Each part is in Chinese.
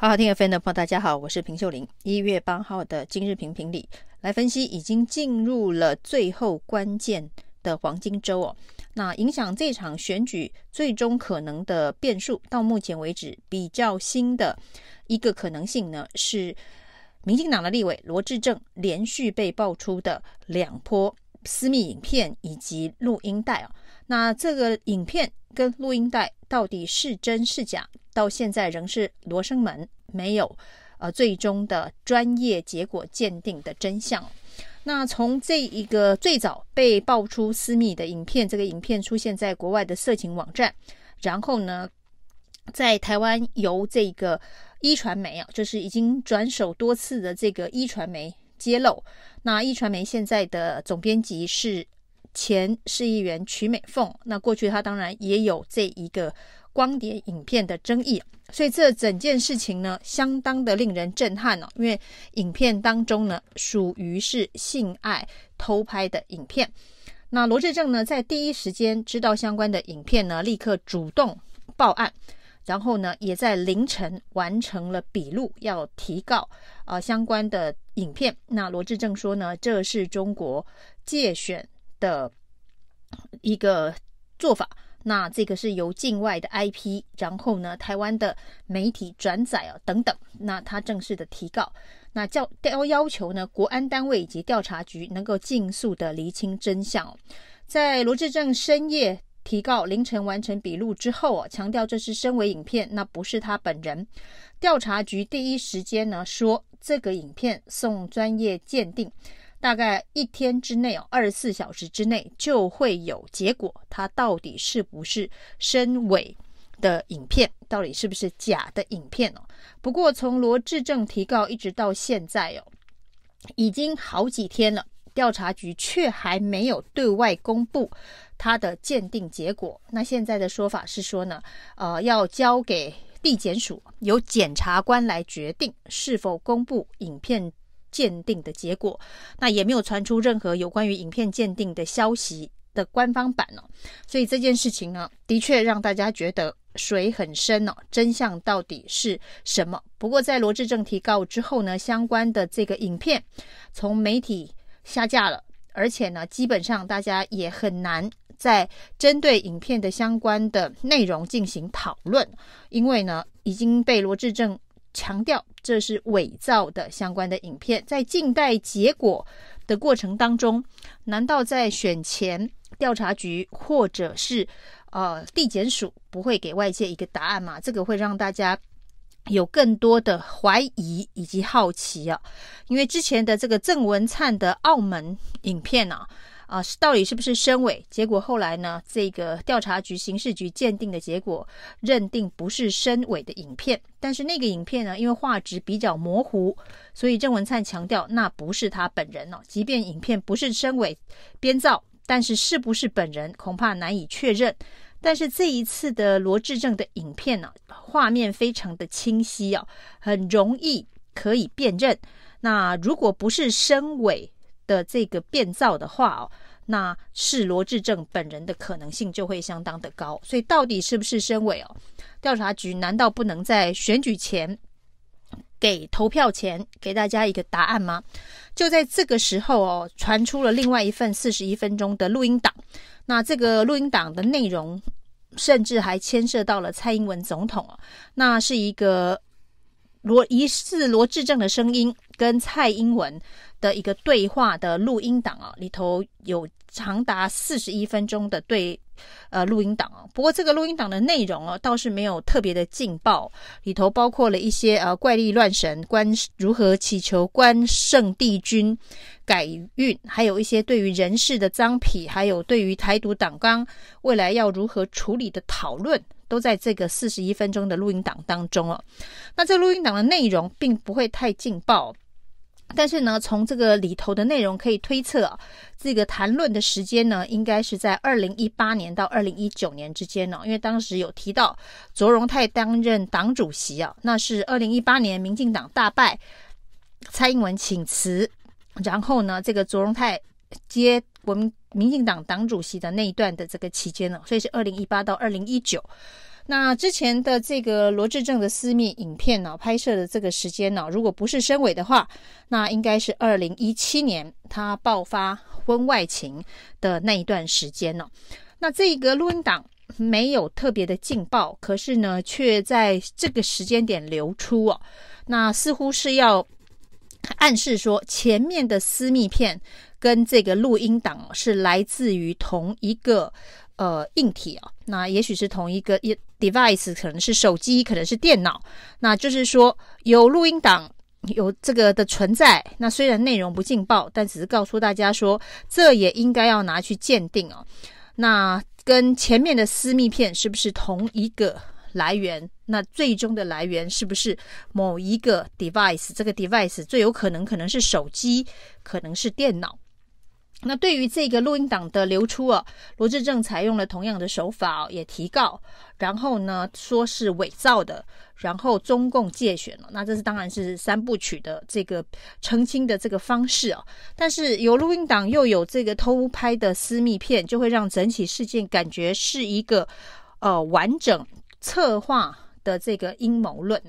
好好听 FM 的朋友，大家好，我是平秀玲。一月八号的今日评评理来分析，已经进入了最后关键的黄金周哦。那影响这场选举最终可能的变数，到目前为止比较新的一个可能性呢，是民进党的立委罗志政连续被爆出的两波私密影片以及录音带哦。那这个影片跟录音带到底是真是假？到现在仍是罗生门，没有呃最终的专业结果鉴定的真相。那从这一个最早被爆出私密的影片，这个影片出现在国外的色情网站，然后呢，在台湾由这个一传媒啊，就是已经转手多次的这个一传媒揭露。那一传媒现在的总编辑是前市议员曲美凤，那过去他当然也有这一个。光碟影片的争议，所以这整件事情呢，相当的令人震撼哦。因为影片当中呢，属于是性爱偷拍的影片。那罗志政呢，在第一时间知道相关的影片呢，立刻主动报案，然后呢，也在凌晨完成了笔录，要提告啊、呃、相关的影片。那罗志政说呢，这是中国介选的一个做法。那这个是由境外的 IP，然后呢，台湾的媒体转载啊等等，那他正式的提告，那叫要要求呢，国安单位以及调查局能够尽速的厘清真相。在罗志政深夜提告，凌晨完成笔录之后啊，强调这是身为影片，那不是他本人。调查局第一时间呢说，这个影片送专业鉴定。大概一天之内哦，二十四小时之内就会有结果。它到底是不是深伪的影片？到底是不是假的影片哦？不过从罗致政提告一直到现在哦，已经好几天了，调查局却还没有对外公布他的鉴定结果。那现在的说法是说呢，呃，要交给地检署，由检察官来决定是否公布影片。鉴定的结果，那也没有传出任何有关于影片鉴定的消息的官方版哦，所以这件事情呢，的确让大家觉得水很深哦，真相到底是什么？不过在罗志政提告之后呢，相关的这个影片从媒体下架了，而且呢，基本上大家也很难再针对影片的相关的内容进行讨论，因为呢，已经被罗志政。强调这是伪造的相关的影片，在静待结果的过程当中，难道在选前调查局或者是呃地检署不会给外界一个答案吗？这个会让大家有更多的怀疑以及好奇啊，因为之前的这个郑文灿的澳门影片啊。啊，到底是不是深伪？结果后来呢？这个调查局刑事局鉴定的结果认定不是深伪的影片，但是那个影片呢，因为画质比较模糊，所以郑文灿强调那不是他本人哦。即便影片不是深伪编造，但是是不是本人恐怕难以确认。但是这一次的罗志政的影片呢，画面非常的清晰哦，很容易可以辨认。那如果不是深伪，的这个变造的话哦，那是罗志政本人的可能性就会相当的高。所以到底是不是身委哦？调查局难道不能在选举前给投票前给大家一个答案吗？就在这个时候哦，传出了另外一份四十一分钟的录音档。那这个录音档的内容甚至还牵涉到了蔡英文总统哦，那是一个罗疑似罗志政的声音跟蔡英文。的一个对话的录音档啊，里头有长达四十一分钟的对呃录音档啊。不过这个录音档的内容啊，倒是没有特别的劲爆，里头包括了一些呃怪力乱神、关如何祈求关圣帝君改运，还有一些对于人事的臧否，还有对于台独党纲未来要如何处理的讨论，都在这个四十一分钟的录音档当中哦。那这录音档的内容并不会太劲爆。但是呢，从这个里头的内容可以推测啊，这个谈论的时间呢，应该是在二零一八年到二零一九年之间呢，因为当时有提到卓荣泰担任党主席啊，那是二零一八年民进党大败，蔡英文请辞，然后呢，这个卓荣泰接我们民进党党主席的那一段的这个期间呢，所以是二零一八到二零一九。那之前的这个罗志正的私密影片呢，拍摄的这个时间呢，如果不是深伪的话，那应该是二零一七年他爆发婚外情的那一段时间呢。那这个录音档没有特别的劲爆，可是呢，却在这个时间点流出哦。那似乎是要暗示说，前面的私密片跟这个录音档是来自于同一个呃硬体啊。那也许是同一个一 device，可能是手机，可能是电脑。那就是说，有录音档有这个的存在。那虽然内容不劲爆，但只是告诉大家说，这也应该要拿去鉴定哦。那跟前面的私密片是不是同一个来源？那最终的来源是不是某一个 device？这个 device 最有可能可能是手机，可能是电脑。那对于这个录音档的流出啊，罗志正采用了同样的手法，也提告，然后呢说是伪造的，然后中共借选了。那这是当然是三部曲的这个澄清的这个方式啊。但是有录音档又有这个偷拍的私密片，就会让整起事件感觉是一个呃完整策划。的这个阴谋论？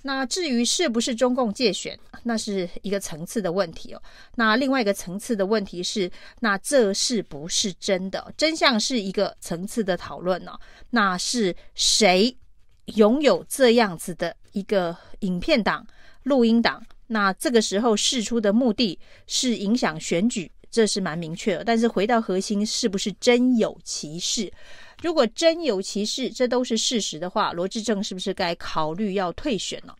那至于是不是中共借选，那是一个层次的问题哦。那另外一个层次的问题是，那这是不是真的？真相是一个层次的讨论呢？那是谁拥有这样子的一个影片档、录音档？那这个时候释出的目的是影响选举，这是蛮明确的。但是回到核心，是不是真有其事？如果真有其事，这都是事实的话，罗志正是不是该考虑要退选呢？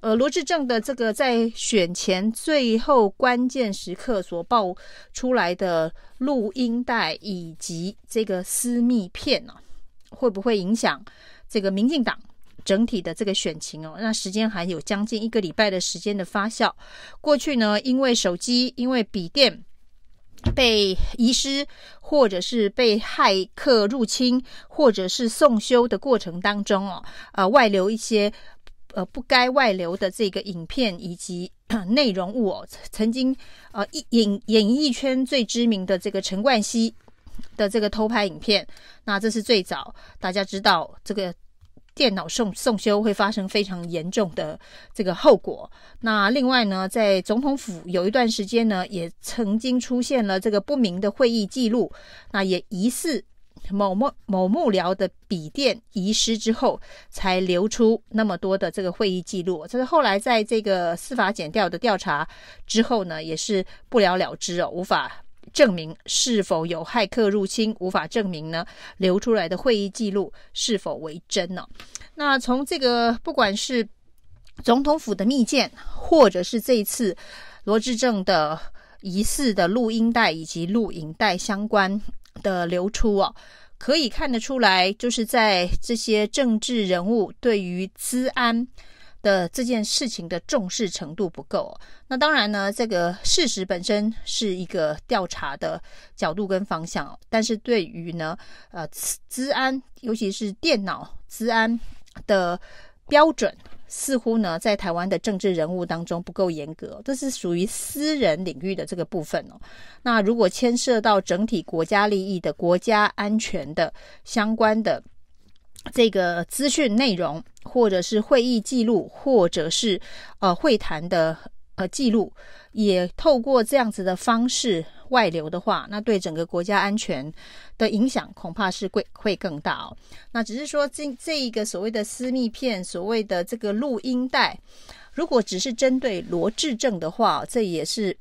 呃，罗志正的这个在选前最后关键时刻所爆出来的录音带以及这个私密片呢，会不会影响这个民进党整体的这个选情哦？那时间还有将近一个礼拜的时间的发酵。过去呢，因为手机，因为笔电。被遗失，或者是被骇客入侵，或者是送修的过程当中哦，呃，外流一些呃不该外流的这个影片以及 内容物哦，曾经呃影演艺圈最知名的这个陈冠希的这个偷拍影片，那这是最早大家知道这个。电脑送送修会发生非常严重的这个后果。那另外呢，在总统府有一段时间呢，也曾经出现了这个不明的会议记录。那也疑似某某某幕僚的笔电遗失之后，才流出那么多的这个会议记录。这是后来在这个司法检调的调查之后呢，也是不了了之哦，无法。证明是否有骇客入侵，无法证明呢？流出来的会议记录是否为真呢？那从这个不管是总统府的密件，或者是这一次罗志正的疑似的录音带以及录影带相关的流出哦，可以看得出来，就是在这些政治人物对于资安。的这件事情的重视程度不够。那当然呢，这个事实本身是一个调查的角度跟方向，但是对于呢，呃，资安，尤其是电脑资安的标准，似乎呢，在台湾的政治人物当中不够严格，这是属于私人领域的这个部分哦。那如果牵涉到整体国家利益的、国家安全的相关的。这个资讯内容，或者是会议记录，或者是呃会谈的呃记录，也透过这样子的方式外流的话，那对整个国家安全的影响恐怕是会会更大哦。那只是说这这一个所谓的私密片，所谓的这个录音带，如果只是针对罗志正的话，这也是。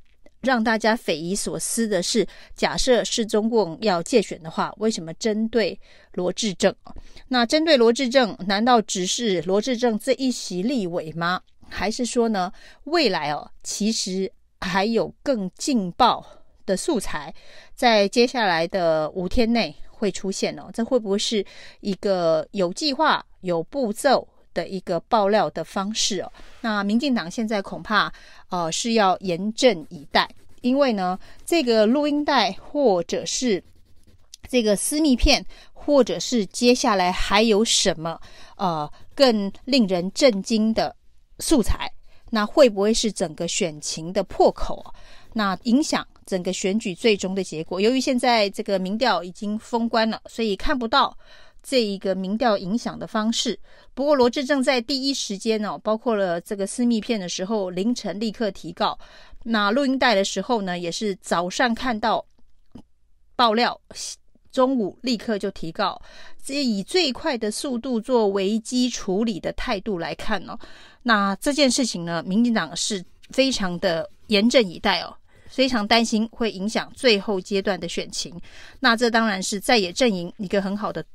让大家匪夷所思的是，假设是中共要借选的话，为什么针对罗志正？那针对罗志正，难道只是罗志正这一席立委吗？还是说呢，未来哦，其实还有更劲爆的素材，在接下来的五天内会出现哦？这会不会是一个有计划、有步骤？的一个爆料的方式哦，那民进党现在恐怕呃是要严阵以待，因为呢，这个录音带或者是这个私密片，或者是接下来还有什么呃更令人震惊的素材，那会不会是整个选情的破口？那影响整个选举最终的结果？由于现在这个民调已经封关了，所以看不到。这一个民调影响的方式。不过罗志正在第一时间哦，包括了这个私密片的时候，凌晨立刻提告；那录音带的时候呢，也是早上看到爆料，中午立刻就提告。这以最快的速度做危机处理的态度来看哦，那这件事情呢，民进党是非常的严阵以待哦。非常担心会影响最后阶段的选情，那这当然是在野阵营一个很好的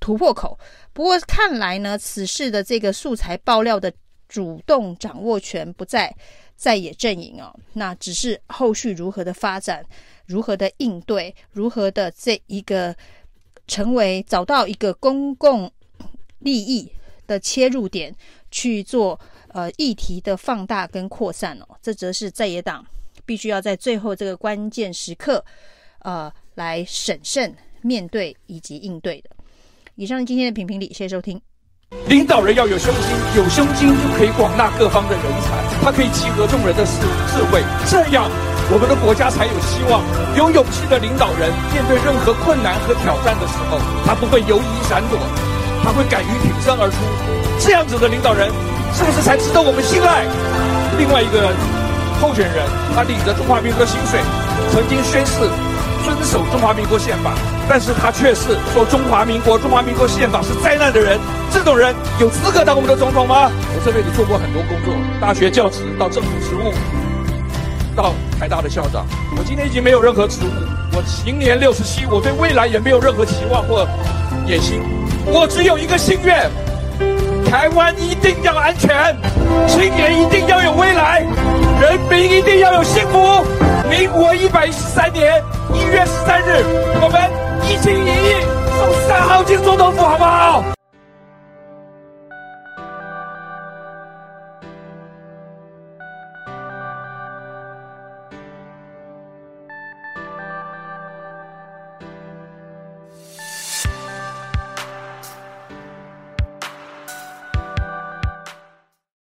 突破口。不过看来呢，此事的这个素材爆料的主动掌握权不在在野阵营哦，那只是后续如何的发展，如何的应对，如何的这一个成为找到一个公共利益的切入点去做呃议题的放大跟扩散哦，这则是在野党。必须要在最后这个关键时刻，呃，来审慎面对以及应对的。以上今天的评评理，谢谢收听。领导人要有胸襟，有胸襟就可以广纳各方的人才，他可以集合众人的智智慧，这样我们的国家才有希望。有勇气的领导人，面对任何困难和挑战的时候，他不会犹豫闪躲，他会敢于挺身而出。这样子的领导人，是不是才值得我们信赖？另外一个。候选人，他领着中华民国薪水，曾经宣誓遵守中华民国宪法，但是他却是说中华民国中华民国宪法是灾难的人，这种人有资格当我们的总统吗？我这辈子做过很多工作，大学教职到政府职务，到台大的校长，我今天已经没有任何职务，我今年六十七，我对未来也没有任何期望或野心，我只有一个心愿。台湾一定要安全，青年一定要有未来，人民一定要有幸福。民国一百一十三年一月十三日，我们一心一意送三号进总统府，好不好？